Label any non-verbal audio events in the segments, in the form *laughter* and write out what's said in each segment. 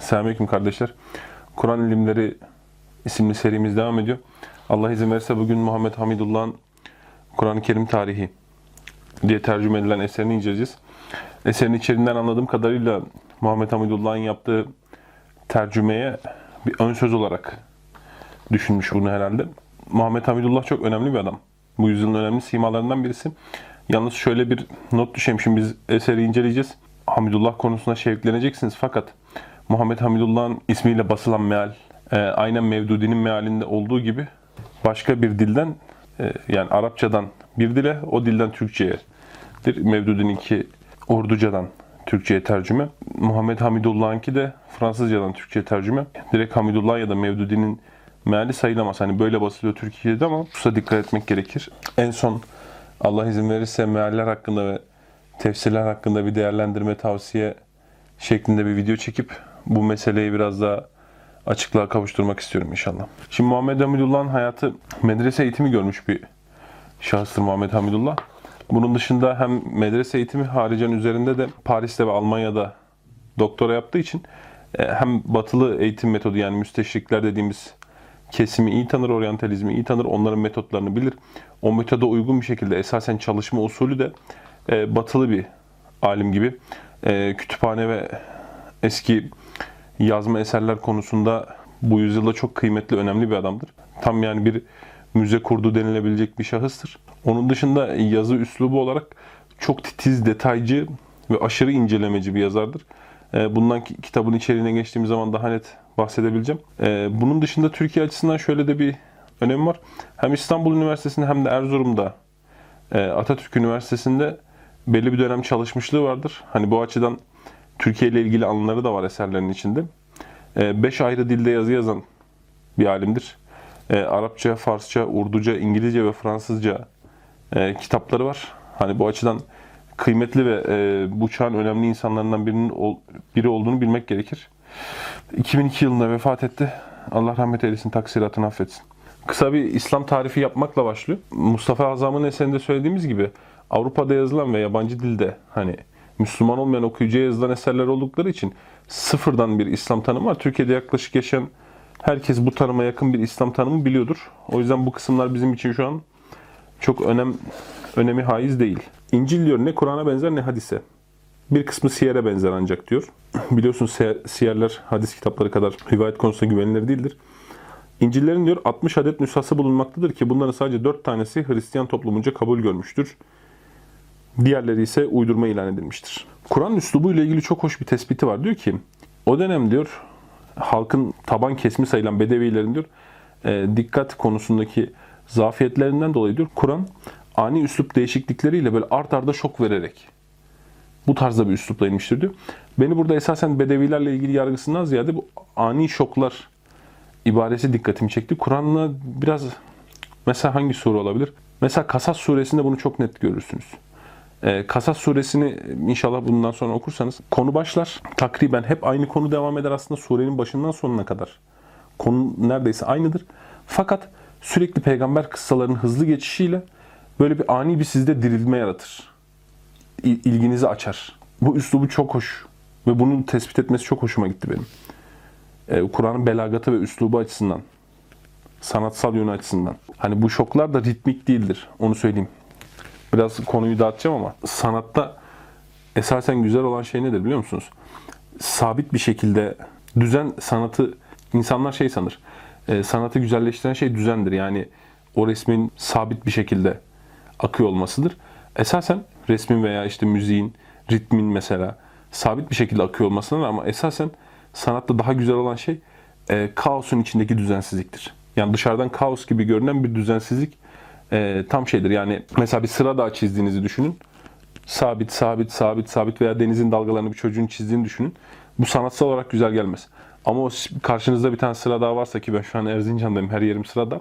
Selamünaleyküm kardeşler. Kur'an ilimleri isimli serimiz devam ediyor. Allah izin verirse bugün Muhammed Hamidullah'ın Kur'an-ı Kerim tarihi diye tercüme edilen eserini inceleyeceğiz. Eserin içeriğinden anladığım kadarıyla Muhammed Hamidullah'ın yaptığı tercümeye bir ön söz olarak düşünmüş bunu herhalde. Muhammed Hamidullah çok önemli bir adam. Bu yüzyılın önemli simalarından birisi. Yalnız şöyle bir not düşeyim. Şimdi biz eseri inceleyeceğiz. Hamidullah konusuna şevkleneceksiniz fakat Muhammed Hamidullah'ın ismiyle basılan meal e, aynen Mevdudi'nin mealinde olduğu gibi başka bir dilden e, yani Arapçadan bir dile o dilden Türkçe'yedir. Mevdudi'ninki Urducadan Türkçe'ye tercüme. Muhammed Hamidullah'ınki de Fransızcadan Türkçe'ye tercüme. Direkt Hamidullah ya da Mevdudi'nin meali sayılamaz. Hani böyle basılıyor Türkiye'de ama hususa dikkat etmek gerekir. En son Allah izin verirse mealler hakkında ve tefsirler hakkında bir değerlendirme tavsiye şeklinde bir video çekip bu meseleyi biraz daha açıklığa kavuşturmak istiyorum inşallah. Şimdi Muhammed Hamidullah'ın hayatı medrese eğitimi görmüş bir şahıstır Muhammed Hamidullah. Bunun dışında hem medrese eğitimi haricen üzerinde de Paris'te ve Almanya'da doktora yaptığı için e, hem batılı eğitim metodu yani müsteşrikler dediğimiz kesimi iyi tanır, oryantalizmi iyi tanır, onların metotlarını bilir. O metoda uygun bir şekilde esasen çalışma usulü de e, batılı bir alim gibi. E, kütüphane ve eski yazma eserler konusunda bu yüzyılda çok kıymetli, önemli bir adamdır. Tam yani bir müze kurdu denilebilecek bir şahıstır. Onun dışında yazı üslubu olarak çok titiz, detaycı ve aşırı incelemeci bir yazardır. E, Bundan ki- kitabın içeriğine geçtiğimiz zaman daha net bahsedebileceğim. E, Bunun dışında Türkiye açısından şöyle de bir önemi var. Hem İstanbul Üniversitesi'nde hem de Erzurum'da e, Atatürk Üniversitesi'nde belli bir dönem çalışmışlığı vardır. Hani bu açıdan Türkiye ile ilgili anıları da var eserlerinin içinde. E, Beş ayrı dilde yazı yazan bir alimdir. E, Arapça, Farsça, Urduca, İngilizce ve Fransızca e, kitapları var. Hani bu açıdan kıymetli ve bu çağın önemli insanlarından birinin biri olduğunu bilmek gerekir. 2002 yılında vefat etti. Allah rahmet eylesin, taksiratını affetsin. Kısa bir İslam tarifi yapmakla başlıyor. Mustafa Azam'ın eserinde söylediğimiz gibi Avrupa'da yazılan ve yabancı dilde hani Müslüman olmayan okuyucuya yazılan eserler oldukları için sıfırdan bir İslam tanımı var. Türkiye'de yaklaşık yaşayan herkes bu tanıma yakın bir İslam tanımı biliyordur. O yüzden bu kısımlar bizim için şu an çok önem önemi haiz değil. İncil diyor ne Kur'an'a benzer ne hadise. Bir kısmı siyere benzer ancak diyor. *clears throat* Biliyorsunuz siyer- siyerler hadis kitapları kadar rivayet konusunda güvenilir değildir. İncillerin diyor 60 adet nüshası bulunmaktadır ki bunların sadece 4 tanesi Hristiyan toplumunca kabul görmüştür. Diğerleri ise uydurma ilan edilmiştir. Kur'an üslubu ile ilgili çok hoş bir tespiti var. Diyor ki o dönem diyor halkın taban kesimi sayılan bedevilerin diyor e, dikkat konusundaki zafiyetlerinden dolayı diyor Kur'an ani üslup değişiklikleriyle böyle art arda şok vererek bu tarzda bir üslupla inmiştir diyor. Beni burada esasen bedevilerle ilgili yargısından ziyade bu ani şoklar ibaresi dikkatimi çekti. Kur'an'la biraz mesela hangi sure olabilir? Mesela Kasas suresinde bunu çok net görürsünüz. Ee, Kasas suresini inşallah bundan sonra okursanız konu başlar. Takriben hep aynı konu devam eder aslında surenin başından sonuna kadar. Konu neredeyse aynıdır. Fakat sürekli peygamber kıssalarının hızlı geçişiyle böyle bir ani bir sizde dirilme yaratır. İl- ilginizi açar. Bu üslubu çok hoş ve bunu tespit etmesi çok hoşuma gitti benim. Ee, Kur'an'ın belagatı ve üslubu açısından, sanatsal yönü açısından. Hani bu şoklar da ritmik değildir. Onu söyleyeyim. Biraz konuyu dağıtacağım ama sanatta esasen güzel olan şey nedir biliyor musunuz? Sabit bir şekilde düzen sanatı insanlar şey sanır. e, sanatı güzelleştiren şey düzendir. Yani o resmin sabit bir şekilde akıyor olmasıdır. Esasen resmin veya işte müziğin, ritmin mesela sabit bir şekilde akıyor olmasıdır ama esasen sanatta daha güzel olan şey e, kaosun içindeki düzensizliktir. Yani dışarıdan kaos gibi görünen bir düzensizlik e, tam şeydir. Yani mesela bir sıra dağ çizdiğinizi düşünün. Sabit, sabit, sabit, sabit veya denizin dalgalarını bir çocuğun çizdiğini düşünün. Bu sanatsal olarak güzel gelmez. Ama o karşınızda bir tane sıra dağ varsa ki ben şu an Erzincan'dayım, her yerim sırada.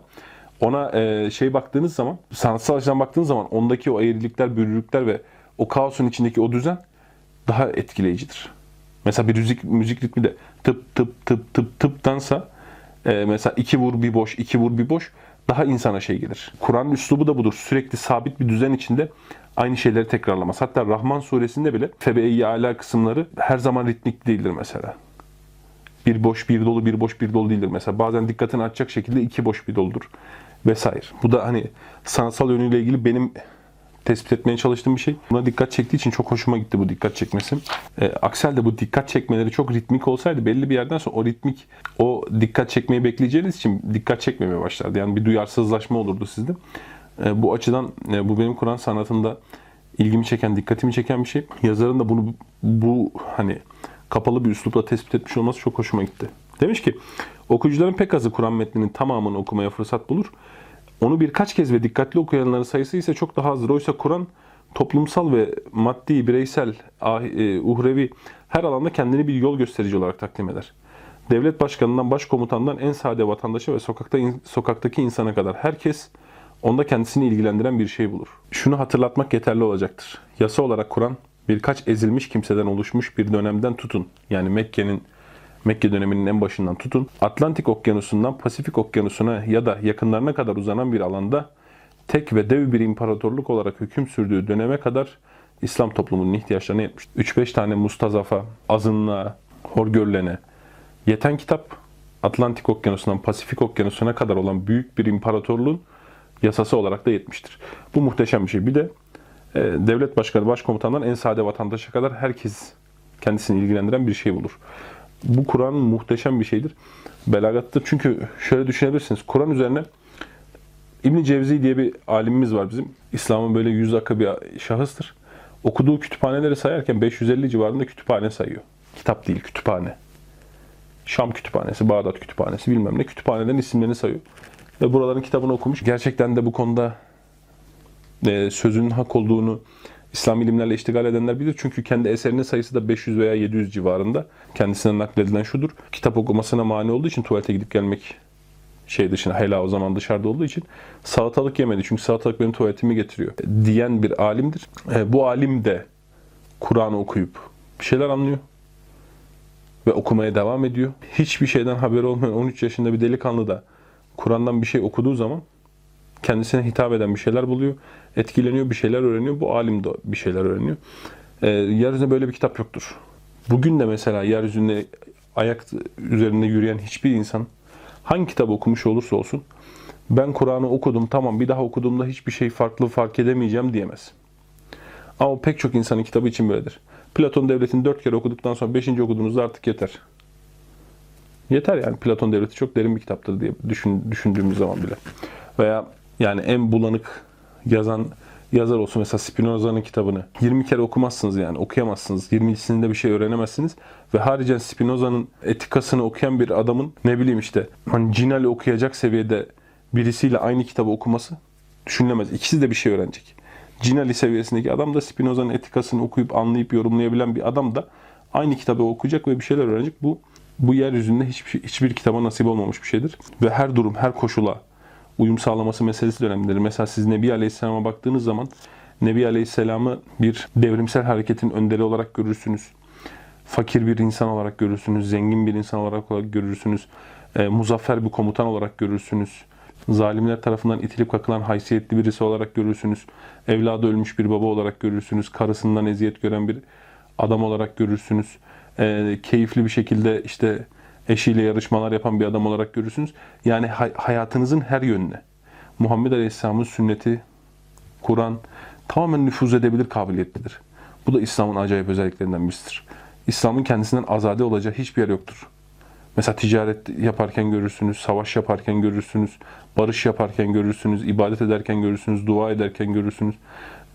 Ona e, şey baktığınız zaman, sanatsal açıdan baktığınız zaman ondaki o eğrilikler, bürürlükler ve o kaosun içindeki o düzen daha etkileyicidir. Mesela bir müzik, müzik ritmi de tıp tıp tıp tıp tıptansa e, mesela iki vur bir boş, iki vur bir boş daha insana şey gelir. Kur'an'ın üslubu da budur. Sürekli sabit bir düzen içinde aynı şeyleri tekrarlamaz. Hatta Rahman suresinde bile febe ala kısımları her zaman ritmik değildir mesela. bir boş bir dolu bir boş bir dolu değildir. Mesela bazen dikkatini açacak şekilde iki boş bir doludur vesaire. Bu da hani sanatsal yönüyle ilgili benim tespit etmeye çalıştığım bir şey. Buna dikkat çektiği için çok hoşuma gitti bu dikkat çekmesi. E, aksel de bu dikkat çekmeleri çok ritmik olsaydı belli bir yerden sonra o ritmik, o dikkat çekmeyi bekleyeceğiniz için dikkat çekmemeye başlardı. Yani bir duyarsızlaşma olurdu sizde. E, bu açıdan e, bu benim Kur'an sanatında ilgimi çeken, dikkatimi çeken bir şey. Yazarın da bunu bu hani kapalı bir üslupla tespit etmiş olması çok hoşuma gitti. Demiş ki, okuyucuların pek azı Kur'an metninin tamamını okumaya fırsat bulur. Onu birkaç kez ve dikkatli okuyanların sayısı ise çok daha azdır. Oysa Kur'an toplumsal ve maddi, bireysel, e, uhrevi her alanda kendini bir yol gösterici olarak takdim eder. Devlet başkanından, başkomutandan en sade vatandaşa ve sokakta sokaktaki insana kadar herkes onda kendisini ilgilendiren bir şey bulur. Şunu hatırlatmak yeterli olacaktır. Yasa olarak Kur'an birkaç ezilmiş kimseden oluşmuş bir dönemden tutun. Yani Mekke'nin Mekke döneminin en başından tutun, Atlantik Okyanusu'ndan Pasifik Okyanusu'na ya da yakınlarına kadar uzanan bir alanda tek ve dev bir imparatorluk olarak hüküm sürdüğü döneme kadar İslam toplumunun ihtiyaçlarını yetmiş. 3-5 tane mustazafa, azınlığa, hor görülene yeten kitap Atlantik Okyanusu'ndan Pasifik Okyanusu'na kadar olan büyük bir imparatorluğun yasası olarak da yetmiştir. Bu muhteşem bir şey. Bir de e, devlet başkanı, başkomutandan en sade vatandaşa kadar herkes kendisini ilgilendiren bir şey bulur. Bu Kur'an muhteşem bir şeydir. Belagattır. Çünkü şöyle düşünebilirsiniz. Kur'an üzerine İbn Cevzi diye bir alimimiz var bizim. İslam'ın böyle yüz akı bir şahıstır. Okuduğu kütüphaneleri sayarken 550 civarında kütüphane sayıyor. Kitap değil, kütüphane. Şam kütüphanesi, Bağdat kütüphanesi bilmem ne kütüphaneden isimlerini sayıyor. Ve buraların kitabını okumuş. Gerçekten de bu konuda e, sözünün hak olduğunu İslam ilimlerle iştigal edenler bilir. Çünkü kendi eserinin sayısı da 500 veya 700 civarında. Kendisine nakledilen şudur. Kitap okumasına mani olduğu için tuvalete gidip gelmek şey dışına hele o zaman dışarıda olduğu için salatalık yemedi. Çünkü salatalık benim tuvaletimi getiriyor. Diyen bir alimdir. E, bu alim de Kur'an'ı okuyup bir şeyler anlıyor. Ve okumaya devam ediyor. Hiçbir şeyden haberi olmayan 13 yaşında bir delikanlı da Kur'an'dan bir şey okuduğu zaman kendisine hitap eden bir şeyler buluyor. Etkileniyor, bir şeyler öğreniyor. Bu alim de bir şeyler öğreniyor. E, yeryüzünde böyle bir kitap yoktur. Bugün de mesela yeryüzünde ayak üzerinde yürüyen hiçbir insan hangi kitap okumuş olursa olsun ben Kur'an'ı okudum tamam bir daha okuduğumda hiçbir şey farklı fark edemeyeceğim diyemez. Ama pek çok insanın kitabı için böyledir. Platon Devleti'ni dört kere okuduktan sonra beşinci okuduğunuzda artık yeter. Yeter yani Platon Devleti çok derin bir kitaptır diye düşün, düşündüğümüz zaman bile. Veya yani en bulanık yazan yazar olsun mesela Spinoza'nın kitabını 20 kere okumazsınız yani okuyamazsınız. 20.sinde bir şey öğrenemezsiniz ve haricen Spinoza'nın etikasını okuyan bir adamın ne bileyim işte hani Cinali okuyacak seviyede birisiyle aynı kitabı okuması düşünülemez. İkisi de bir şey öğrenecek. Cinali seviyesindeki adam da Spinoza'nın etikasını okuyup anlayıp yorumlayabilen bir adam da aynı kitabı okuyacak ve bir şeyler öğrenecek. Bu bu yeryüzünde hiçbir, hiçbir kitaba nasip olmamış bir şeydir. Ve her durum, her koşula uyum sağlaması meselesi de önemlidir. Mesela siz Nebi Aleyhisselam'a baktığınız zaman Nebi Aleyhisselam'ı bir devrimsel hareketin önderi olarak görürsünüz. Fakir bir insan olarak görürsünüz. Zengin bir insan olarak görürsünüz. E, muzaffer bir komutan olarak görürsünüz. Zalimler tarafından itilip kakılan haysiyetli birisi olarak görürsünüz. Evladı ölmüş bir baba olarak görürsünüz. Karısından eziyet gören bir adam olarak görürsünüz. E, keyifli bir şekilde işte eşiyle yarışmalar yapan bir adam olarak görürsünüz. Yani hayatınızın her yönüne Muhammed Aleyhisselam'ın sünneti, Kur'an tamamen nüfuz edebilir kabiliyetlidir. Bu da İslam'ın acayip özelliklerinden birisidir. İslam'ın kendisinden azade olacağı hiçbir yer yoktur. Mesela ticaret yaparken görürsünüz, savaş yaparken görürsünüz, barış yaparken görürsünüz, ibadet ederken görürsünüz, dua ederken görürsünüz.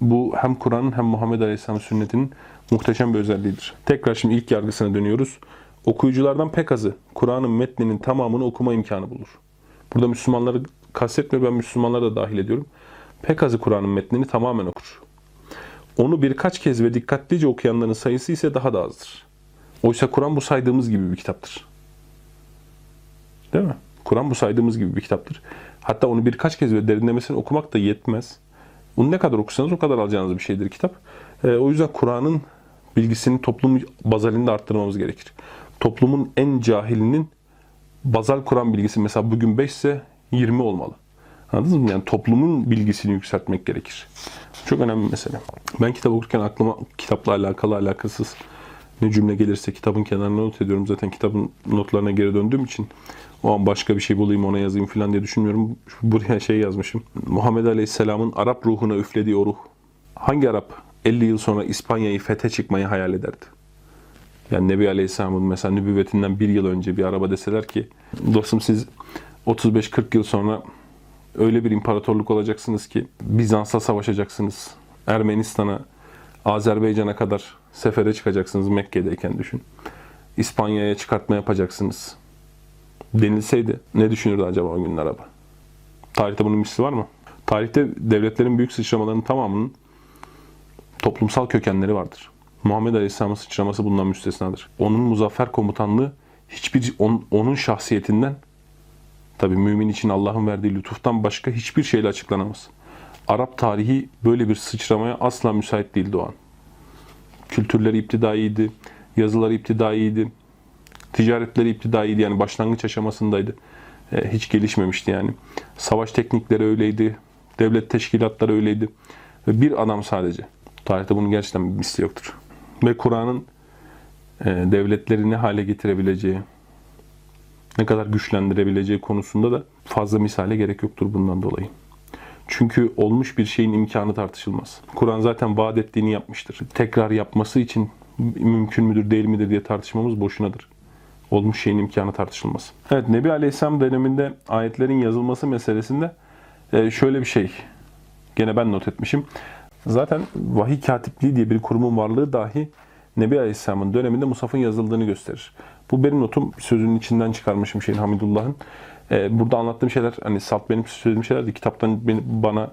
Bu hem Kur'an'ın hem Muhammed Aleyhisselam sünnetinin muhteşem bir özelliğidir. Tekrar şimdi ilk yargısına dönüyoruz. Okuyuculardan pek azı Kur'an'ın metninin tamamını okuma imkanı bulur. Burada Müslümanları kastetmiyor, ben Müslümanları da dahil ediyorum. Pek azı Kur'an'ın metnini tamamen okur. Onu birkaç kez ve dikkatlice okuyanların sayısı ise daha da azdır. Oysa Kur'an bu saydığımız gibi bir kitaptır. Değil mi? Kur'an bu saydığımız gibi bir kitaptır. Hatta onu birkaç kez ve derinlemesine okumak da yetmez. Onu ne kadar okursanız o kadar alacağınız bir şeydir kitap. E, o yüzden Kur'an'ın bilgisini toplum bazalinde arttırmamız gerekir toplumun en cahilinin bazal Kur'an bilgisi mesela bugün 5 ise 20 olmalı. Anladınız mı? Yani toplumun bilgisini yükseltmek gerekir. Çok önemli bir mesele. Ben kitap okurken aklıma kitapla alakalı alakasız Ne cümle gelirse kitabın kenarına not ediyorum. Zaten kitabın notlarına geri döndüğüm için o an başka bir şey bulayım ona yazayım falan diye düşünmüyorum. Buraya şey yazmışım. Muhammed Aleyhisselam'ın Arap ruhuna üflediği o ruh. Hangi Arap 50 yıl sonra İspanya'yı fethe çıkmayı hayal ederdi? Yani Nebi Aleyhisselam'ın mesela nübüvvetinden bir yıl önce bir araba deseler ki dostum siz 35-40 yıl sonra öyle bir imparatorluk olacaksınız ki Bizans'a savaşacaksınız. Ermenistan'a, Azerbaycan'a kadar sefere çıkacaksınız Mekke'deyken düşün. İspanya'ya çıkartma yapacaksınız. Denilseydi ne düşünürdü acaba o günün araba? Tarihte bunun misli var mı? Tarihte devletlerin büyük sıçramalarının tamamının toplumsal kökenleri vardır. Muhammed Aleyhisselam'ın sıçraması bundan müstesnadır. Onun muzaffer komutanlığı hiçbir on- onun şahsiyetinden tabi mümin için Allah'ın verdiği lütuftan başka hiçbir şeyle açıklanamaz. Arap tarihi böyle bir sıçramaya asla müsait değildi o an. Kültürleri iptidaiydi, yazıları iptidaiydi, ticaretleri iptidaiydi yani başlangıç aşamasındaydı. E, hiç gelişmemişti yani. Savaş teknikleri öyleydi, devlet teşkilatları öyleydi. Ve bir adam sadece. Tarihte bunun gerçekten bir misli yoktur. Ve Kur'an'ın e, devletleri ne hale getirebileceği, ne kadar güçlendirebileceği konusunda da fazla misale gerek yoktur bundan dolayı. Çünkü olmuş bir şeyin imkanı tartışılmaz. Kur'an zaten vaat ettiğini yapmıştır. Tekrar yapması için mümkün müdür değil midir diye tartışmamız boşunadır. Olmuş şeyin imkanı tartışılmaz. Evet Nebi Aleyhisselam döneminde ayetlerin yazılması meselesinde e, şöyle bir şey. Gene ben not etmişim. Zaten vahiy katipliği diye bir kurumun varlığı dahi Nebi Aleyhisselam'ın döneminde Musaf'ın yazıldığını gösterir. Bu benim notum sözünün içinden çıkarmışım şeyin Hamidullah'ın. Ee, burada anlattığım şeyler hani salt benim söylediğim şeyler de kitaptan beni, bana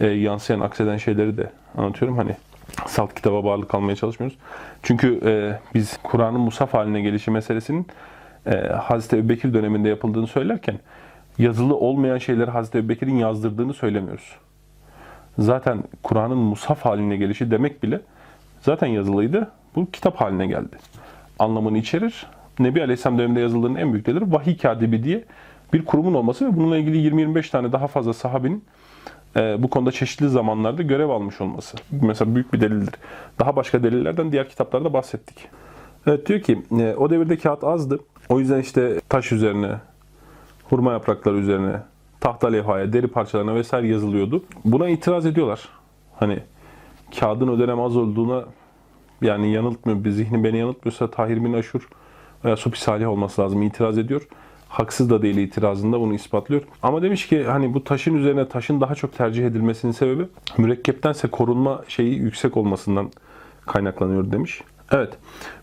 e, yansıyan, akseden şeyleri de anlatıyorum. Hani salt kitaba bağlı kalmaya çalışmıyoruz. Çünkü e, biz Kur'an'ın musaf haline gelişi meselesinin e, Hazreti Ebubekir döneminde yapıldığını söylerken yazılı olmayan şeyleri Hazreti Ebubekir'in yazdırdığını söylemiyoruz. Zaten Kur'an'ın musaf haline gelişi demek bile zaten yazılıydı. Bu kitap haline geldi. Anlamını içerir. Nebi Aleyhisselam döneminde yazıldığının en büyük delili vahiy katibi diye bir kurumun olması ve bununla ilgili 20-25 tane daha fazla sahabinin e, bu konuda çeşitli zamanlarda görev almış olması. Mesela büyük bir delildir. Daha başka delillerden diğer kitaplarda bahsettik. Evet diyor ki e, o devirde kağıt azdı. O yüzden işte taş üzerine, hurma yaprakları üzerine, tahta levhaya, deri parçalarına vesaire yazılıyordu. Buna itiraz ediyorlar. Hani kağıdın o dönem az olduğuna yani yanıltmıyor, bir zihni beni yanıltmıyorsa Tahir bin Aşur veya Supi Salih olması lazım itiraz ediyor. Haksız da değil itirazında bunu ispatlıyor. Ama demiş ki hani bu taşın üzerine taşın daha çok tercih edilmesinin sebebi mürekkeptense korunma şeyi yüksek olmasından kaynaklanıyor demiş. Evet.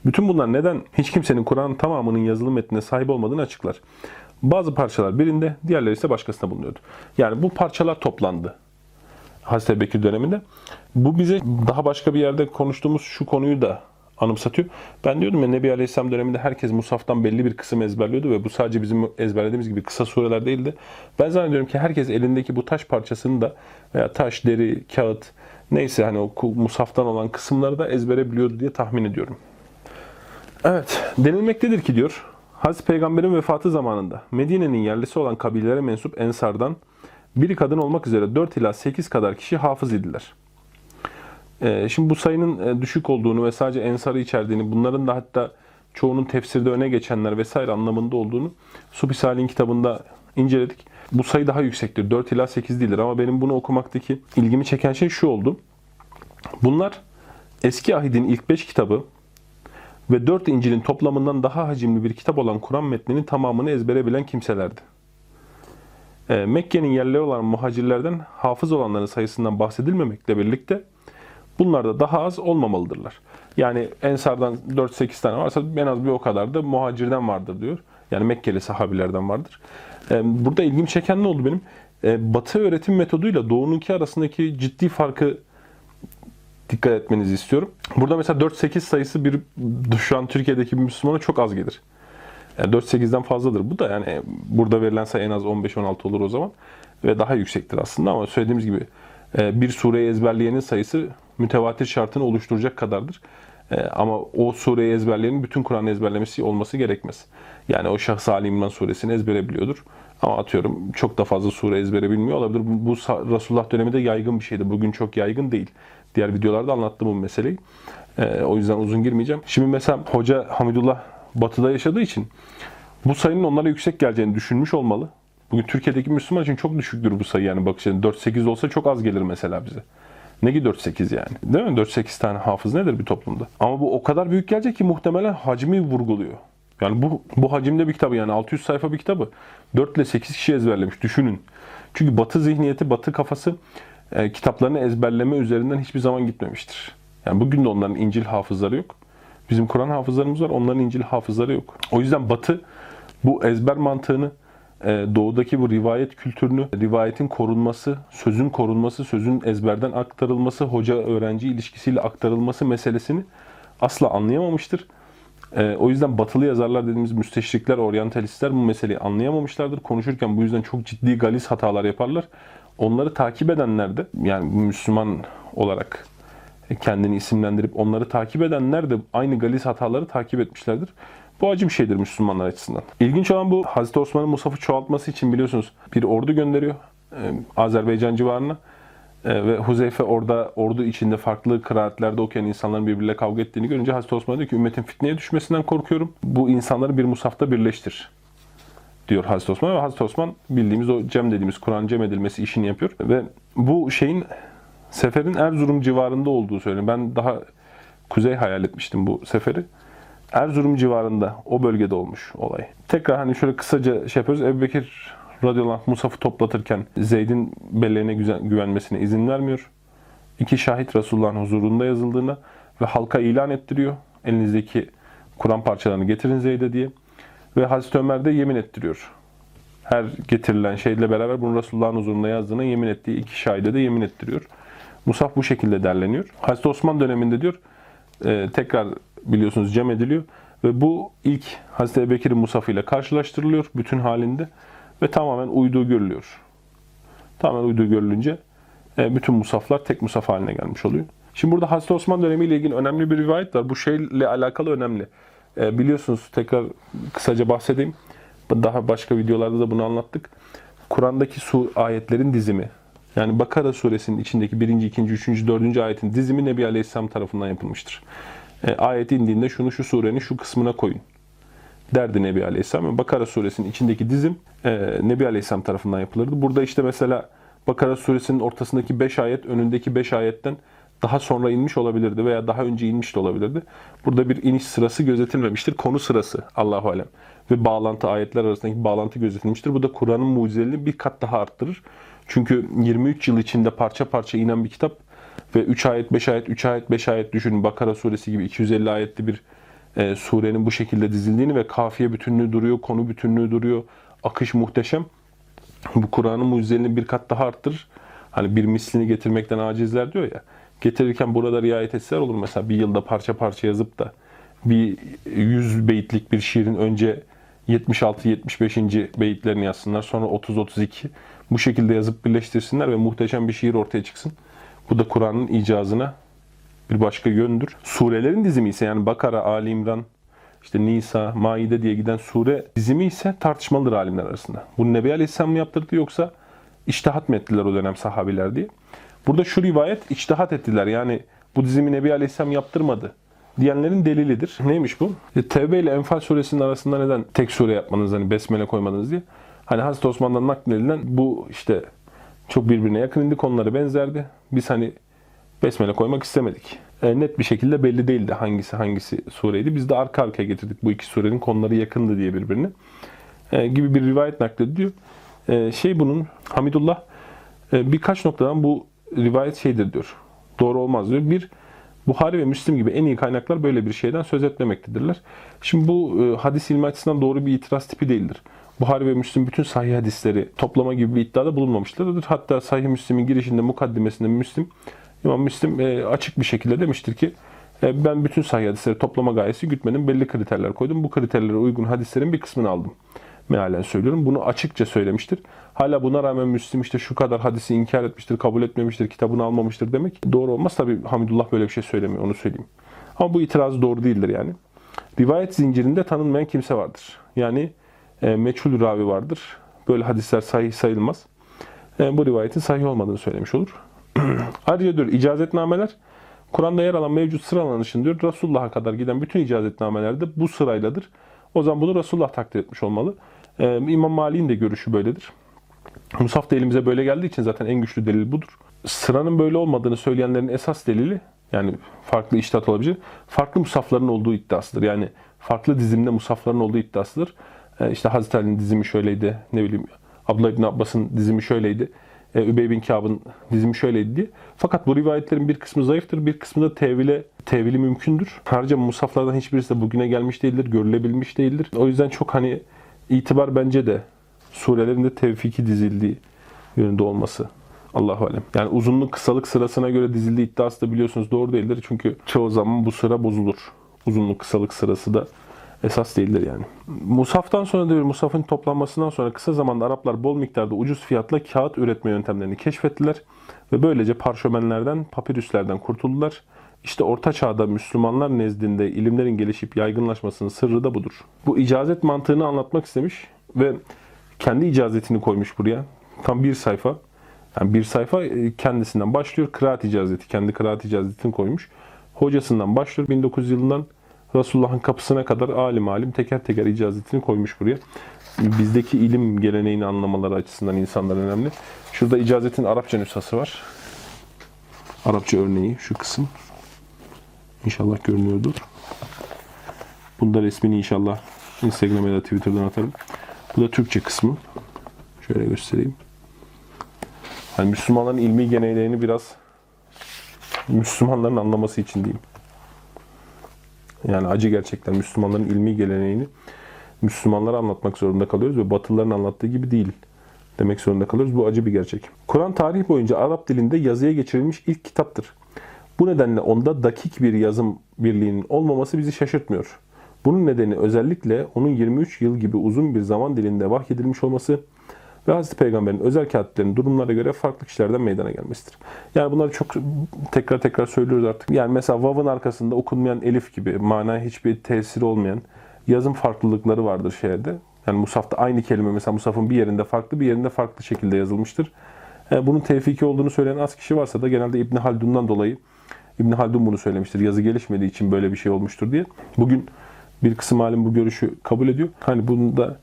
Bütün bunlar neden hiç kimsenin Kur'an'ın tamamının yazılı metnine sahip olmadığını açıklar. Bazı parçalar birinde, diğerleri ise başkasında bulunuyordu. Yani bu parçalar toplandı. Hazreti Bekir döneminde. Bu bize daha başka bir yerde konuştuğumuz şu konuyu da anımsatıyor. Ben diyordum ya Nebi Aleyhisselam döneminde herkes Musaf'tan belli bir kısım ezberliyordu ve bu sadece bizim ezberlediğimiz gibi kısa sureler değildi. Ben zannediyorum ki herkes elindeki bu taş parçasını da veya taş, deri, kağıt neyse hani o Musaf'tan olan kısımları da ezbere biliyordu diye tahmin ediyorum. Evet, denilmektedir ki diyor Hazreti Peygamber'in vefatı zamanında Medine'nin yerlisi olan kabilelere mensup Ensar'dan biri kadın olmak üzere 4 ila 8 kadar kişi hafız idiler. Ee, şimdi bu sayının e, düşük olduğunu ve sadece Ensar'ı içerdiğini, bunların da hatta çoğunun tefsirde öne geçenler vesaire anlamında olduğunu Supi Salih'in kitabında inceledik. Bu sayı daha yüksektir. 4 ila 8 değildir ama benim bunu okumaktaki ilgimi çeken şey şu oldu. Bunlar eski ahidin ilk 5 kitabı ve 4 İncil'in toplamından daha hacimli bir kitap olan Kur'an metninin tamamını ezbere bilen kimselerdi. E, Mekke'nin yerleri olan muhacirlerden hafız olanların sayısından bahsedilmemekle birlikte bunlar da daha az olmamalıdırlar. Yani Ensar'dan 4-8 tane varsa en az bir o kadar da muhacirden vardır diyor. Yani Mekkeli sahabilerden vardır. E, burada ilgimi çeken ne oldu benim? E, batı öğretim metoduyla Doğu'nunki arasındaki ciddi farkı dikkat etmenizi istiyorum. Burada mesela 4-8 sayısı bir şu an Türkiye'deki bir Müslümana çok az gelir. Yani 4-8'den fazladır. Bu da yani burada verilen sayı en az 15-16 olur o zaman. Ve daha yüksektir aslında ama söylediğimiz gibi e, bir sureyi ezberleyenin sayısı mütevatir şartını oluşturacak kadardır. E, ama o sureyi ezberleyenin bütün Kur'an'ı ezberlemesi olması gerekmez. Yani o şahs Ali İmran suresini ezbere biliyordur. Ama atıyorum çok da fazla sure ezbere bilmiyor olabilir. Bu Resulullah döneminde yaygın bir şeydi. Bugün çok yaygın değil. Diğer videolarda anlattım bu meseleyi. Ee, o yüzden uzun girmeyeceğim. Şimdi mesela Hoca Hamidullah batıda yaşadığı için bu sayının onlara yüksek geleceğini düşünmüş olmalı. Bugün Türkiye'deki Müslüman için çok düşüktür bu sayı yani bakış açısı. 4-8 olsa çok az gelir mesela bize. Ne ki 4-8 yani. Değil mi? 4-8 tane hafız nedir bir toplumda? Ama bu o kadar büyük gelecek ki muhtemelen hacmi vurguluyor. Yani bu, bu hacimde bir kitabı yani 600 sayfa bir kitabı 4 ile 8 kişi ezberlemiş. Düşünün. Çünkü batı zihniyeti, batı kafası e, kitaplarını ezberleme üzerinden hiçbir zaman gitmemiştir. Yani bugün de onların İncil hafızları yok. Bizim Kur'an hafızlarımız var, onların İncil hafızları yok. O yüzden batı bu ezber mantığını e, doğudaki bu rivayet kültürünü, rivayetin korunması, sözün korunması, sözün ezberden aktarılması, hoca-öğrenci ilişkisiyle aktarılması meselesini asla anlayamamıştır. E, o yüzden batılı yazarlar dediğimiz müsteşrikler, oryantalistler bu meseleyi anlayamamışlardır. Konuşurken bu yüzden çok ciddi galis hatalar yaparlar. Onları takip edenler de yani Müslüman olarak kendini isimlendirip onları takip edenler de aynı galis hataları takip etmişlerdir. Bu acı bir şeydir Müslümanlar açısından. İlginç olan bu Hazreti Osman'ın Musaf'ı çoğaltması için biliyorsunuz bir ordu gönderiyor e, Azerbaycan civarına. E, ve Huzeyfe orada ordu içinde farklı kıraatlerde okuyan insanların birbiriyle kavga ettiğini görünce Hazreti Osman diyor ki ümmetin fitneye düşmesinden korkuyorum. Bu insanları bir musafta birleştir diyor Hazreti Osman ve Hazreti Osman bildiğimiz o cem dediğimiz Kur'an cem edilmesi işini yapıyor ve bu şeyin seferin Erzurum civarında olduğu söyleniyor. Ben daha kuzey hayal etmiştim bu seferi. Erzurum civarında o bölgede olmuş olay. Tekrar hani şöyle kısaca şey yapıyoruz. Ebu Bekir radıyallahu anh Musaf'ı toplatırken Zeyd'in belleğine güvenmesine izin vermiyor. İki şahit Resulullah'ın huzurunda yazıldığına ve halka ilan ettiriyor. Elinizdeki Kur'an parçalarını getirin Zeyd'e diye. Ve Hazreti Ömer de yemin ettiriyor. Her getirilen şeyle beraber bunu Resulullah'ın huzurunda yazdığına yemin ettiği iki şahide de yemin ettiriyor. Musaf bu şekilde derleniyor. Hazreti Osman döneminde diyor e, tekrar biliyorsunuz cem ediliyor. Ve bu ilk Hazreti Ebubekir'in Musaf ile karşılaştırılıyor bütün halinde ve tamamen uyduğu görülüyor. Tamamen uyduğu görülünce e, bütün musaflar tek musaf haline gelmiş oluyor. Şimdi burada Hazreti Osman dönemiyle ilgili önemli bir rivayet var. Bu şeyle alakalı önemli. E, biliyorsunuz tekrar kısaca bahsedeyim. Daha başka videolarda da bunu anlattık. Kur'an'daki su ayetlerin dizimi. Yani Bakara suresinin içindeki birinci, ikinci, üçüncü, dördüncü ayetin dizimi Nebi Aleyhisselam tarafından yapılmıştır. E, ayet indiğinde şunu şu surenin şu kısmına koyun derdi Nebi Aleyhisselam. Bakara suresinin içindeki dizim e, Nebi Aleyhisselam tarafından yapılırdı. Burada işte mesela Bakara suresinin ortasındaki 5 ayet önündeki 5 ayetten daha sonra inmiş olabilirdi veya daha önce inmiş de olabilirdi. Burada bir iniş sırası gözetilmemiştir. Konu sırası Allahu alem ve bağlantı ayetler arasındaki bağlantı gözetilmiştir. Bu da Kur'an'ın mucizeliliğini bir kat daha arttırır. Çünkü 23 yıl içinde parça parça inen bir kitap ve 3 ayet, 5 ayet, 3 ayet, 5 ayet düşünün. Bakara suresi gibi 250 ayetli bir e, surenin bu şekilde dizildiğini ve kafiye bütünlüğü duruyor, konu bütünlüğü duruyor. Akış muhteşem. Bu Kur'an'ın mucizelini bir kat daha arttırır. Hani bir mislini getirmekten acizler diyor ya. Getirirken burada riayet etseler olur. Mesela bir yılda parça parça yazıp da bir 100 beyitlik bir şiirin önce 76-75. beyitlerini yazsınlar. Sonra 30-32. Bu şekilde yazıp birleştirsinler ve muhteşem bir şiir ortaya çıksın. Bu da Kur'an'ın icazına bir başka yöndür. Surelerin dizimi ise yani Bakara, Ali İmran, işte Nisa, Maide diye giden sure dizimi ise tartışmalıdır alimler arasında. Bu Nebi Aleyhisselam mı yaptırdı yoksa iştihat mı ettiler o dönem sahabiler diye. Burada şu rivayet iştihat ettiler. Yani bu dizimi Nebi Aleyhisselam yaptırmadı diyenlerin delilidir. Neymiş bu? E, Tevbe ile Enfal suresinin arasında neden tek sure yapmanız hani besmele koymadınız diye. Hani Hazreti Osman'dan nakledilen bu işte çok birbirine yakın indi konuları benzerdi. Biz hani besmele koymak istemedik. E, net bir şekilde belli değildi hangisi hangisi sureydi. Biz de arka arkaya getirdik bu iki surenin konuları yakındı diye birbirine. E, gibi bir rivayet naklediyor. E, şey bunun Hamidullah e, birkaç noktadan bu rivayet şeydir diyor. Doğru olmaz diyor. Bir, Buhari ve Müslim gibi en iyi kaynaklar böyle bir şeyden söz etmemektedirler. Şimdi bu e, hadis ilmi açısından doğru bir itiraz tipi değildir. Buhari ve Müslim bütün sahih hadisleri toplama gibi bir iddiada bulunmamışlardır. Hatta sahih Müslim'in girişinde mukaddimesinde Müslim İmam Müslim e, açık bir şekilde demiştir ki e, ben bütün sahih hadisleri toplama gayesi gütmedim. Belli kriterler koydum. Bu kriterlere uygun hadislerin bir kısmını aldım. Mealen söylüyorum. Bunu açıkça söylemiştir. Hala buna rağmen Müslim işte şu kadar hadisi inkar etmiştir, kabul etmemiştir, kitabını almamıştır demek doğru olmaz. Tabi Hamidullah böyle bir şey söylemiyor, onu söyleyeyim. Ama bu itiraz doğru değildir yani. Rivayet zincirinde tanınmayan kimse vardır. Yani e, meçhul ravi vardır. Böyle hadisler sahih sayılmaz. E, bu rivayetin sahih olmadığını söylemiş olur. *clears throat* Ayrıca diyor icazetnameler Kur'an'da yer alan mevcut sıralanışın diyor Resulullah'a kadar giden bütün icazetnamelerde bu sırayladır. O zaman bunu Resulullah takdir etmiş olmalı. Ee, İmam Mali'nin de görüşü böyledir. Musaf da elimize böyle geldiği için zaten en güçlü delil budur. Sıranın böyle olmadığını söyleyenlerin esas delili yani farklı iştahat olabilir. Farklı musafların olduğu iddiasıdır. Yani farklı dizimde musafların olduğu iddiasıdır. Ee, işte Hazreti Ali'nin dizimi şöyleydi. Ne bileyim Abdullah İbni Abbas'ın dizimi şöyleydi. E, Übey bin Kâb'ın dizimi şöyleydi diye. Fakat bu rivayetlerin bir kısmı zayıftır, bir kısmı da tevile, tevili mümkündür. Harca musaflardan hiçbirisi de bugüne gelmiş değildir, görülebilmiş değildir. O yüzden çok hani itibar bence de surelerin de tevfiki dizildiği yönünde olması. Allahu alem. Yani uzunluk kısalık sırasına göre dizildiği iddiası da biliyorsunuz doğru değildir. Çünkü çoğu zaman bu sıra bozulur. Uzunluk kısalık sırası da esas değildir yani. Musaftan sonra diyor Musaf'ın toplanmasından sonra kısa zamanda Araplar bol miktarda ucuz fiyatla kağıt üretme yöntemlerini keşfettiler ve böylece parşömenlerden, papirüslerden kurtuldular. İşte Orta Çağ'da Müslümanlar nezdinde ilimlerin gelişip yaygınlaşmasının sırrı da budur. Bu icazet mantığını anlatmak istemiş ve kendi icazetini koymuş buraya. Tam bir sayfa. Yani bir sayfa e, kendisinden başlıyor. Kıraat icazeti, kendi kıraat icazetini koymuş. Hocasından başlıyor 1900 yılından Resulullah'ın kapısına kadar alim alim teker teker icazetini koymuş buraya. Bizdeki ilim geleneğini anlamaları açısından insanlar önemli. Şurada icazetin Arapça nüshası var. Arapça örneği şu kısım. İnşallah görünüyordur. Bunda resmini inşallah Instagram'a ya da Twitter'dan atarım. Bu da Türkçe kısmı. Şöyle göstereyim. Yani Müslümanların ilmi geleneğini biraz Müslümanların anlaması için diyeyim. Yani acı gerçekten Müslümanların ilmi geleneğini Müslümanlara anlatmak zorunda kalıyoruz ve Batılıların anlattığı gibi değil demek zorunda kalıyoruz. Bu acı bir gerçek. Kur'an tarih boyunca Arap dilinde yazıya geçirilmiş ilk kitaptır. Bu nedenle onda dakik bir yazım birliğinin olmaması bizi şaşırtmıyor. Bunun nedeni özellikle onun 23 yıl gibi uzun bir zaman dilinde vahyedilmiş olması ve Hazreti Peygamber'in özel kağıtlarının durumlara göre farklı kişilerden meydana gelmesidir. Yani bunları çok tekrar tekrar söylüyoruz artık. Yani mesela vav'ın arkasında okunmayan elif gibi manaya hiçbir tesiri olmayan yazım farklılıkları vardır şehirde. Yani Musaf'ta aynı kelime mesela Musaf'ın bir yerinde farklı bir yerinde farklı şekilde yazılmıştır. Yani bunun tevfiki olduğunu söyleyen az kişi varsa da genelde İbn Haldun'dan dolayı İbn Haldun bunu söylemiştir. Yazı gelişmediği için böyle bir şey olmuştur diye. Bugün bir kısım alim bu görüşü kabul ediyor. Hani bunda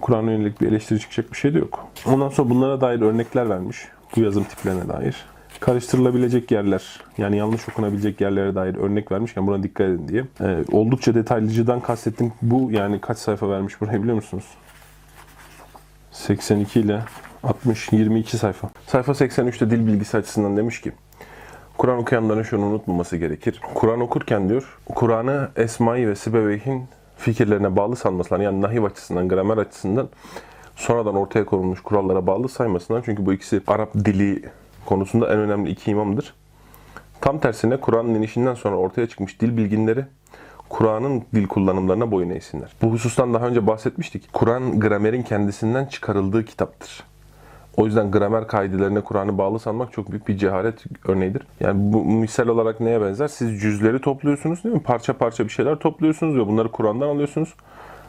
Kur'an'a yönelik bir eleştiri çıkacak bir şey de yok. Ondan sonra bunlara dair örnekler vermiş. Bu yazım tiplerine dair. Karıştırılabilecek yerler, yani yanlış okunabilecek yerlere dair örnek vermişken buna dikkat edin diye. Ee, oldukça detaylıcıdan kastettim. Bu yani kaç sayfa vermiş buraya biliyor musunuz? 82 ile 60, 22 sayfa. Sayfa 83'te dil bilgisi açısından demiş ki, Kur'an okuyanların şunu unutmaması gerekir. Kur'an okurken diyor, Kur'an'ı Esma-i ve Sibeveyh'in fikirlerine bağlı sanmasınlar. Yani nahiv açısından, gramer açısından sonradan ortaya konulmuş kurallara bağlı saymasınlar. Çünkü bu ikisi Arap dili konusunda en önemli iki imamdır. Tam tersine Kur'an'ın inişinden sonra ortaya çıkmış dil bilginleri Kur'an'ın dil kullanımlarına boyun eğsinler. Bu husustan daha önce bahsetmiştik. Kur'an gramerin kendisinden çıkarıldığı kitaptır. O yüzden gramer kaidelerine Kur'an'ı bağlı sanmak çok büyük bir cehalet örneğidir. Yani bu misal olarak neye benzer? Siz cüzleri topluyorsunuz değil mi? Parça parça bir şeyler topluyorsunuz ve bunları Kur'an'dan alıyorsunuz.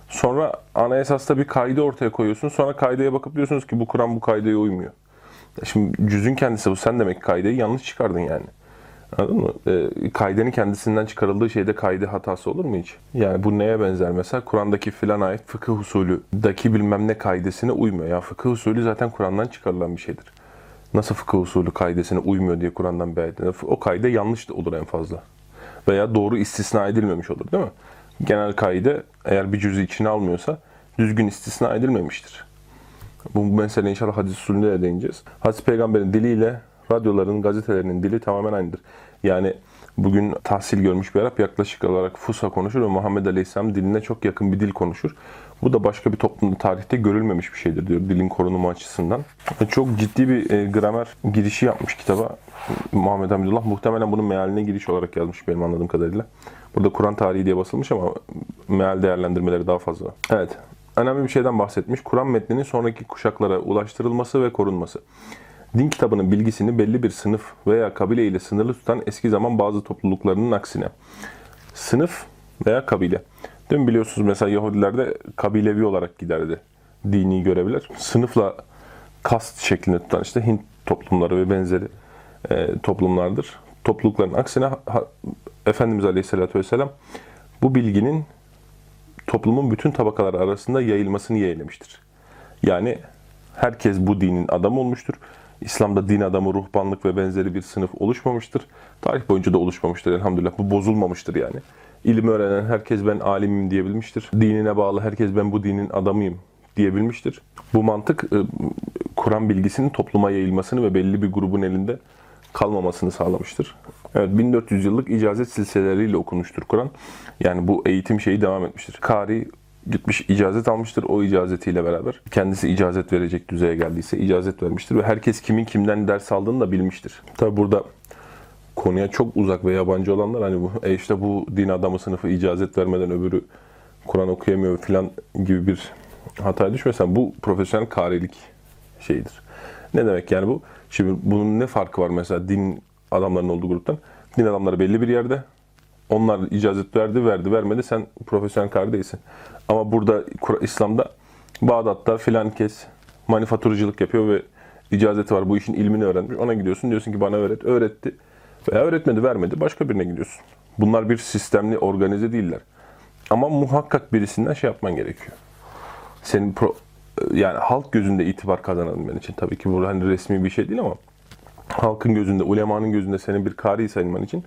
Sonra ana esasta bir kaide ortaya koyuyorsunuz. Sonra kaideye bakıp diyorsunuz ki bu Kur'an bu kaideye uymuyor. Şimdi cüzün kendisi bu. Sen demek kaideyi yanlış çıkardın yani. Anladın mı? E, kaidenin kendisinden çıkarıldığı şeyde kaide hatası olur mu hiç? Yani bu neye benzer mesela? Kur'an'daki filan ayet fıkıh usulüdeki bilmem ne kaidesine uymuyor. Ya fıkıh usulü zaten Kur'an'dan çıkarılan bir şeydir. Nasıl fıkıh usulü kaidesine uymuyor diye Kur'an'dan bir ayet. O kaide yanlış da olur en fazla. Veya doğru istisna edilmemiş olur değil mi? Genel kaide eğer bir cüzü içine almıyorsa düzgün istisna edilmemiştir. Bu mesele inşallah hadis usulünde de değineceğiz. Hazreti Peygamber'in diliyle radyoların, gazetelerinin dili tamamen aynıdır. Yani bugün tahsil görmüş bir Arap yaklaşık olarak Fusa konuşur ve Muhammed Aleyhisselam diline çok yakın bir dil konuşur. Bu da başka bir toplumda tarihte görülmemiş bir şeydir diyor dilin korunumu açısından. Çok ciddi bir e, gramer girişi yapmış kitaba Muhammed Hamidullah. Muhtemelen bunun mealine giriş olarak yazmış benim anladığım kadarıyla. Burada Kur'an tarihi diye basılmış ama meal değerlendirmeleri daha fazla. Evet. Önemli bir şeyden bahsetmiş. Kur'an metninin sonraki kuşaklara ulaştırılması ve korunması din kitabının bilgisini belli bir sınıf veya kabile ile sınırlı tutan eski zaman bazı topluluklarının aksine. Sınıf veya kabile. Dün biliyorsunuz mesela Yahudilerde kabilevi olarak giderdi dini görevler. Sınıfla kast şeklinde tutan işte Hint toplumları ve benzeri e, toplumlardır. toplulukların aksine ha- Efendimiz Aleyhisselatü Vesselam bu bilginin toplumun bütün tabakaları arasında yayılmasını yeğlemiştir. Yani herkes bu dinin adamı olmuştur. İslam'da din adamı, ruhbanlık ve benzeri bir sınıf oluşmamıştır. Tarih boyunca da oluşmamıştır elhamdülillah. Bu bozulmamıştır yani. İlim öğrenen herkes ben alimim diyebilmiştir. Dinine bağlı herkes ben bu dinin adamıyım diyebilmiştir. Bu mantık e, Kur'an bilgisinin topluma yayılmasını ve belli bir grubun elinde kalmamasını sağlamıştır. Evet 1400 yıllık icazet silsileleriyle okunmuştur Kur'an. Yani bu eğitim şeyi devam etmiştir. Kari gitmiş icazet almıştır o icazetiyle beraber. Kendisi icazet verecek düzeye geldiyse icazet vermiştir ve herkes kimin kimden ders aldığını da bilmiştir. Tabi burada konuya çok uzak ve yabancı olanlar hani bu e işte bu din adamı sınıfı icazet vermeden öbürü Kur'an okuyamıyor falan gibi bir hataya düşmesen bu profesyonel karilik şeyidir. Ne demek yani bu? Şimdi bunun ne farkı var mesela din adamlarının olduğu gruptan? Din adamları belli bir yerde. Onlar icazet verdi, verdi, vermedi. Sen profesyonel kari değilsin. Ama burada İslam'da Bağdat'ta filan kes manifaturacılık yapıyor ve icazeti var. Bu işin ilmini öğrenmiş. Ona gidiyorsun diyorsun ki bana öğret. Öğretti. Veya öğretmedi, vermedi. Başka birine gidiyorsun. Bunlar bir sistemli, organize değiller. Ama muhakkak birisinden şey yapman gerekiyor. Senin pro, yani halk gözünde itibar kazanabilmen için tabii ki bu hani resmi bir şey değil ama halkın gözünde, ulemanın gözünde senin bir kari sayılman için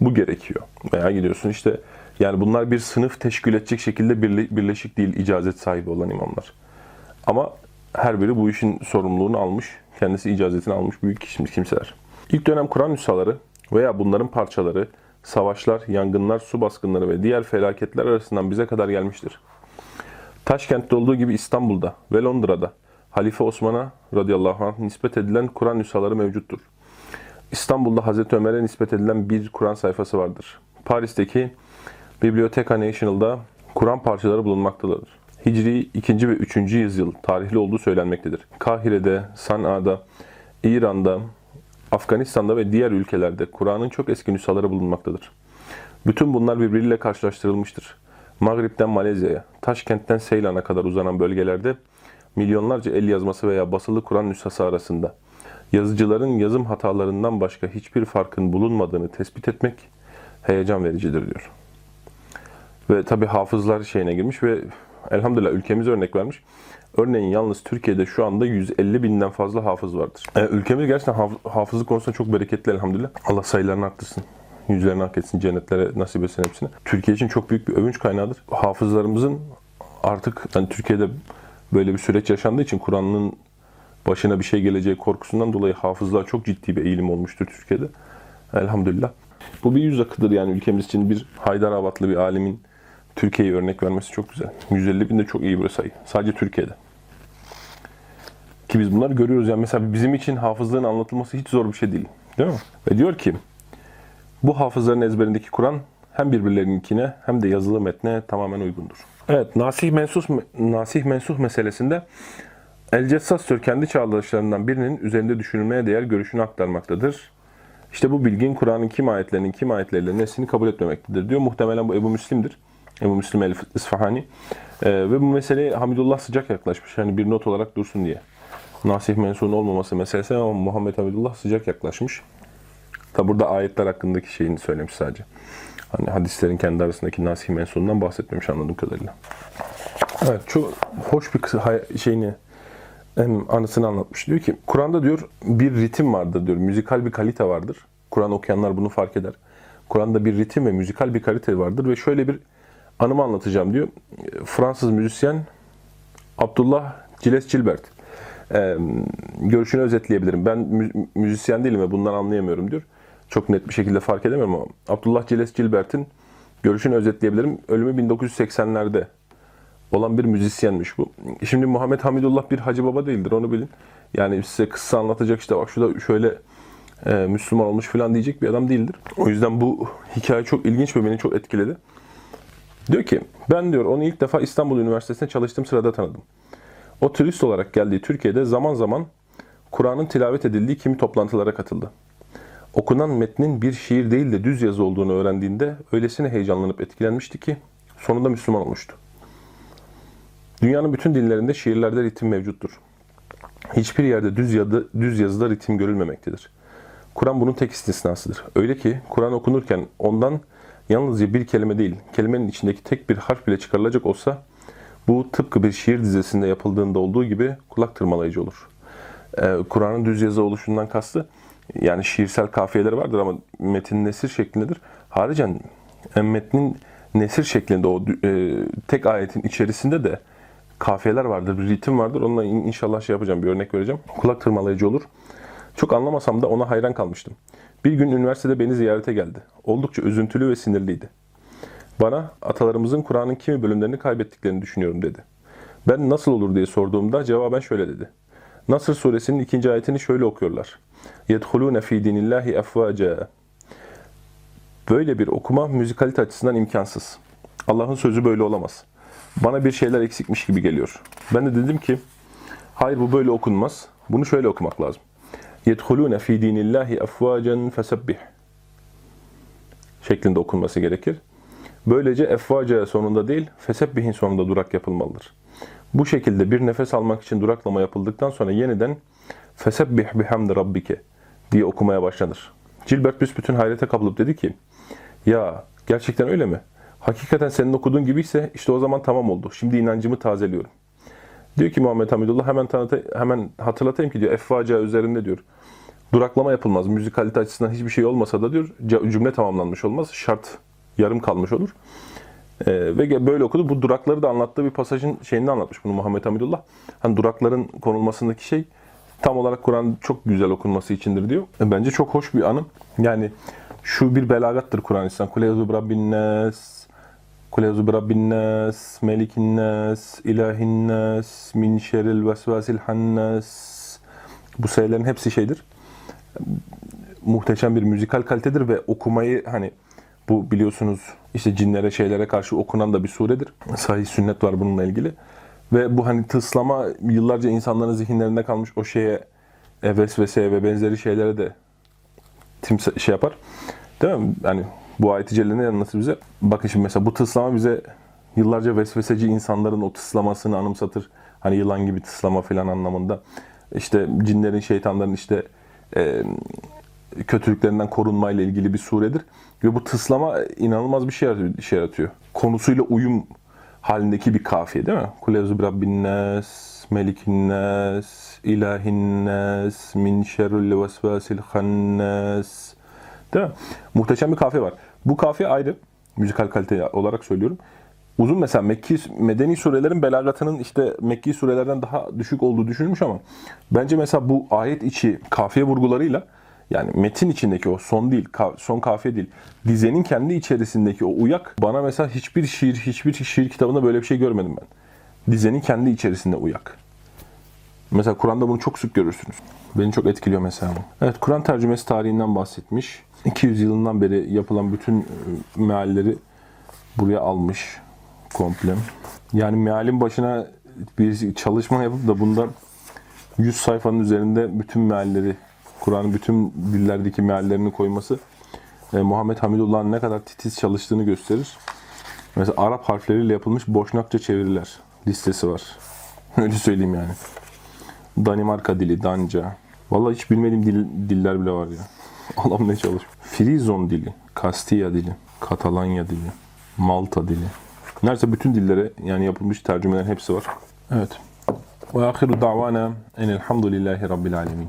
bu gerekiyor. Veya gidiyorsun işte yani bunlar bir sınıf teşkil edecek şekilde birle- birleşik değil icazet sahibi olan imamlar. Ama her biri bu işin sorumluluğunu almış, kendisi icazetini almış büyük kimseler. İlk dönem Kur'an nüshaları veya bunların parçaları, savaşlar, yangınlar, su baskınları ve diğer felaketler arasından bize kadar gelmiştir. Taşkent'te olduğu gibi İstanbul'da ve Londra'da Halife Osman'a radıyallahu anh nispet edilen Kur'an nüshaları mevcuttur. İstanbul'da Hazreti Ömer'e nispet edilen bir Kur'an sayfası vardır. Paris'teki Bibliotheca National'da Kur'an parçaları bulunmaktadır. Hicri 2. ve 3. yüzyıl tarihli olduğu söylenmektedir. Kahire'de, San'a'da, İran'da, Afganistan'da ve diğer ülkelerde Kur'an'ın çok eski nüshaları bulunmaktadır. Bütün bunlar birbiriyle karşılaştırılmıştır. Mağrip'ten Malezya'ya, Taşkent'ten Seylan'a kadar uzanan bölgelerde milyonlarca el yazması veya basılı Kur'an nüshası arasında yazıcıların yazım hatalarından başka hiçbir farkın bulunmadığını tespit etmek heyecan vericidir diyor. Ve tabi hafızlar şeyine girmiş ve elhamdülillah ülkemiz örnek vermiş. Örneğin yalnız Türkiye'de şu anda 150 binden fazla hafız vardır. E, ülkemiz gerçekten haf- hafızlık konusunda çok bereketli elhamdülillah. Allah sayılarını arttırsın. Yüzlerini hak etsin, cennetlere nasip etsin hepsine. Türkiye için çok büyük bir övünç kaynağıdır. Hafızlarımızın artık yani Türkiye'de böyle bir süreç yaşandığı için Kur'an'ın başına bir şey geleceği korkusundan dolayı hafızlığa çok ciddi bir eğilim olmuştur Türkiye'de. Elhamdülillah. Bu bir yüz akıdır yani ülkemiz için bir Haydarabatlı bir alimin Türkiye'yi örnek vermesi çok güzel. 150 bin de çok iyi bir sayı. Sadece Türkiye'de. Ki biz bunları görüyoruz. Yani mesela bizim için hafızlığın anlatılması hiç zor bir şey değil. Değil mi? Ve diyor ki bu hafızların ezberindeki Kur'an hem birbirlerininkine hem de yazılı metne tamamen uygundur. Evet, nasih mensuh nasih mensuh meselesinde El Cessastör kendi çağdaşlarından birinin üzerinde düşünülmeye değer görüşünü aktarmaktadır. İşte bu bilgin Kur'an'ın kim ayetlerinin kim ayetleriyle neslini kabul etmemektedir diyor. Muhtemelen bu Ebu Müslim'dir. Ebu Müslim el İsfahani. Ee, ve bu meseleye Hamidullah sıcak yaklaşmış. Yani bir not olarak dursun diye. Nasih mensuğun olmaması meselesi ama Muhammed Hamidullah sıcak yaklaşmış. Tabi burada ayetler hakkındaki şeyini söylemiş sadece. Hani hadislerin kendi arasındaki nasih mensuğundan bahsetmemiş anladığım kadarıyla. Evet çok hoş bir şeyini hem anısını anlatmış. Diyor ki Kur'an'da diyor bir ritim vardır diyor. Müzikal bir kalite vardır. Kur'an okuyanlar bunu fark eder. Kur'an'da bir ritim ve müzikal bir kalite vardır ve şöyle bir anımı anlatacağım diyor. Fransız müzisyen Abdullah Gilles Gilbert. Ee, görüşünü özetleyebilirim. Ben mü- müzisyen değilim ve bundan anlayamıyorum diyor. Çok net bir şekilde fark edemiyorum ama Abdullah Gilles Gilbert'in görüşünü özetleyebilirim. Ölümü 1980'lerde olan bir müzisyenmiş bu. Şimdi Muhammed Hamidullah bir hacı baba değildir onu bilin. Yani size kıssa anlatacak işte bak şurada şöyle e, Müslüman olmuş falan diyecek bir adam değildir. O yüzden bu hikaye çok ilginç ve beni çok etkiledi. Diyor ki ben diyor onu ilk defa İstanbul Üniversitesi'nde çalıştığım sırada tanıdım. O turist olarak geldiği Türkiye'de zaman zaman Kur'an'ın tilavet edildiği kimi toplantılara katıldı. Okunan metnin bir şiir değil de düz yazı olduğunu öğrendiğinde öylesine heyecanlanıp etkilenmişti ki sonunda Müslüman olmuştu. Dünyanın bütün dillerinde şiirlerde ritim mevcuttur. Hiçbir yerde düz, yadı, düz yazıda ritim görülmemektedir. Kur'an bunun tek istisnasıdır. Öyle ki Kur'an okunurken ondan yalnızca bir kelime değil, kelimenin içindeki tek bir harf bile çıkarılacak olsa bu tıpkı bir şiir dizesinde yapıldığında olduğu gibi kulak tırmalayıcı olur. Ee, Kur'an'ın düz yazı oluşundan kastı yani şiirsel kafiyeleri vardır ama metin nesir şeklindedir. Haricen e, metnin nesir şeklinde o e, tek ayetin içerisinde de kafiyeler vardır, bir ritim vardır. Onunla in- inşallah şey yapacağım, bir örnek vereceğim. Kulak tırmalayıcı olur. Çok anlamasam da ona hayran kalmıştım. Bir gün üniversitede beni ziyarete geldi. Oldukça üzüntülü ve sinirliydi. Bana atalarımızın Kur'an'ın kimi bölümlerini kaybettiklerini düşünüyorum dedi. Ben nasıl olur diye sorduğumda cevaben şöyle dedi. Nasr suresinin ikinci ayetini şöyle okuyorlar. يَدْخُلُونَ ف۪ي دِينِ اللّٰهِ اَفْوَاجًا Böyle bir okuma müzikalite açısından imkansız. Allah'ın sözü böyle olamaz. Bana bir şeyler eksikmiş gibi geliyor. Ben de dedim ki, hayır bu böyle okunmaz. Bunu şöyle okumak lazım. يَدْخُلُونَ ف۪ي دِينِ اللّٰهِ اَفْوَاجًا فَسَبِّحْ şeklinde okunması gerekir. Böylece efvaca sonunda değil, fesebbihin sonunda durak yapılmalıdır. Bu şekilde bir nefes almak için duraklama yapıldıktan sonra yeniden fesebbih bihamdi rabbike diye okumaya başlanır. Gilbert büsbütün hayrete kapılıp dedi ki, ya gerçekten öyle mi? Hakikaten senin okuduğun gibiyse işte o zaman tamam oldu. Şimdi inancımı tazeliyorum. Diyor ki Muhammed Hamidullah hemen tanıta, hemen hatırlatayım ki diyor effaca üzerinde diyor. Duraklama yapılmaz. Müzikalite açısından hiçbir şey olmasa da diyor cümle tamamlanmış olmaz. Şart yarım kalmış olur. Ee, ve böyle okudu. Bu durakları da anlattığı bir pasajın şeyini anlatmış bunu Muhammed Hamidullah. Hani durakların konulmasındaki şey tam olarak Kur'an çok güzel okunması içindir diyor. Bence çok hoş bir anım. Yani şu bir belagattır Kur'an İslam. Kule yazı Rabbin nas, Kule yazı Rabbin nas, Melikin nas, İlahin nas, min şerril vesvasil hannas. Bu sayıların hepsi şeydir muhteşem bir müzikal kalitedir ve okumayı hani bu biliyorsunuz işte cinlere şeylere karşı okunan da bir suredir. Sahih sünnet var bununla ilgili. Ve bu hani tıslama yıllarca insanların zihinlerinde kalmış o şeye e, vesveseye ve benzeri şeylere de timsa şey yapar. Değil mi? Yani bu ayet-i celile ne anlatır bize? Bakın şimdi mesela bu tıslama bize yıllarca vesveseci insanların o tıslamasını anımsatır. Hani yılan gibi tıslama falan anlamında. İşte cinlerin, şeytanların işte e, kötülüklerinden korunmayla ilgili bir suredir. Ve bu tıslama inanılmaz bir şey yaratıyor. Şey yaratıyor. Konusuyla uyum halindeki bir kafiye değil mi? Kulezu Rabbin nas, Melikin min şerril vesvasil hannas. Değil mi? Muhteşem bir kafiye var. Bu kafiye ayrı. Müzikal kalite olarak söylüyorum. Uzun mesela Mekki, Medeni surelerin belagatının işte Mekki surelerden daha düşük olduğu düşünülmüş ama bence mesela bu ayet içi kafiye vurgularıyla yani metin içindeki o son değil, son kafiye değil. Dizenin kendi içerisindeki o uyak bana mesela hiçbir şiir, hiçbir şiir kitabında böyle bir şey görmedim ben. Dizenin kendi içerisinde uyak. Mesela Kur'an'da bunu çok sık görürsünüz. Beni çok etkiliyor mesela bu. Evet, Kur'an tercümesi tarihinden bahsetmiş. 200 yılından beri yapılan bütün e, mealleri buraya almış komple. Yani mealin başına bir çalışma yapıp da bunda 100 sayfanın üzerinde bütün mealleri, Kur'an'ın bütün dillerdeki meallerini koyması e, Muhammed Hamidullah'ın ne kadar titiz çalıştığını gösterir. Mesela Arap harfleriyle yapılmış Boşnakça çeviriler listesi var. *laughs* Öyle söyleyeyim yani. Danimarka dili, Danca. Vallahi hiç bilmediğim dil, diller bile var ya. *laughs* Allah'ım ne çalışmış. Frizon dili, Kastilya dili, Katalanya dili, Malta dili. Neredeyse bütün dillere yani yapılmış tercümeler hepsi var. Evet. Ve ahiru davana enelhamdülillahi rabbil alemin.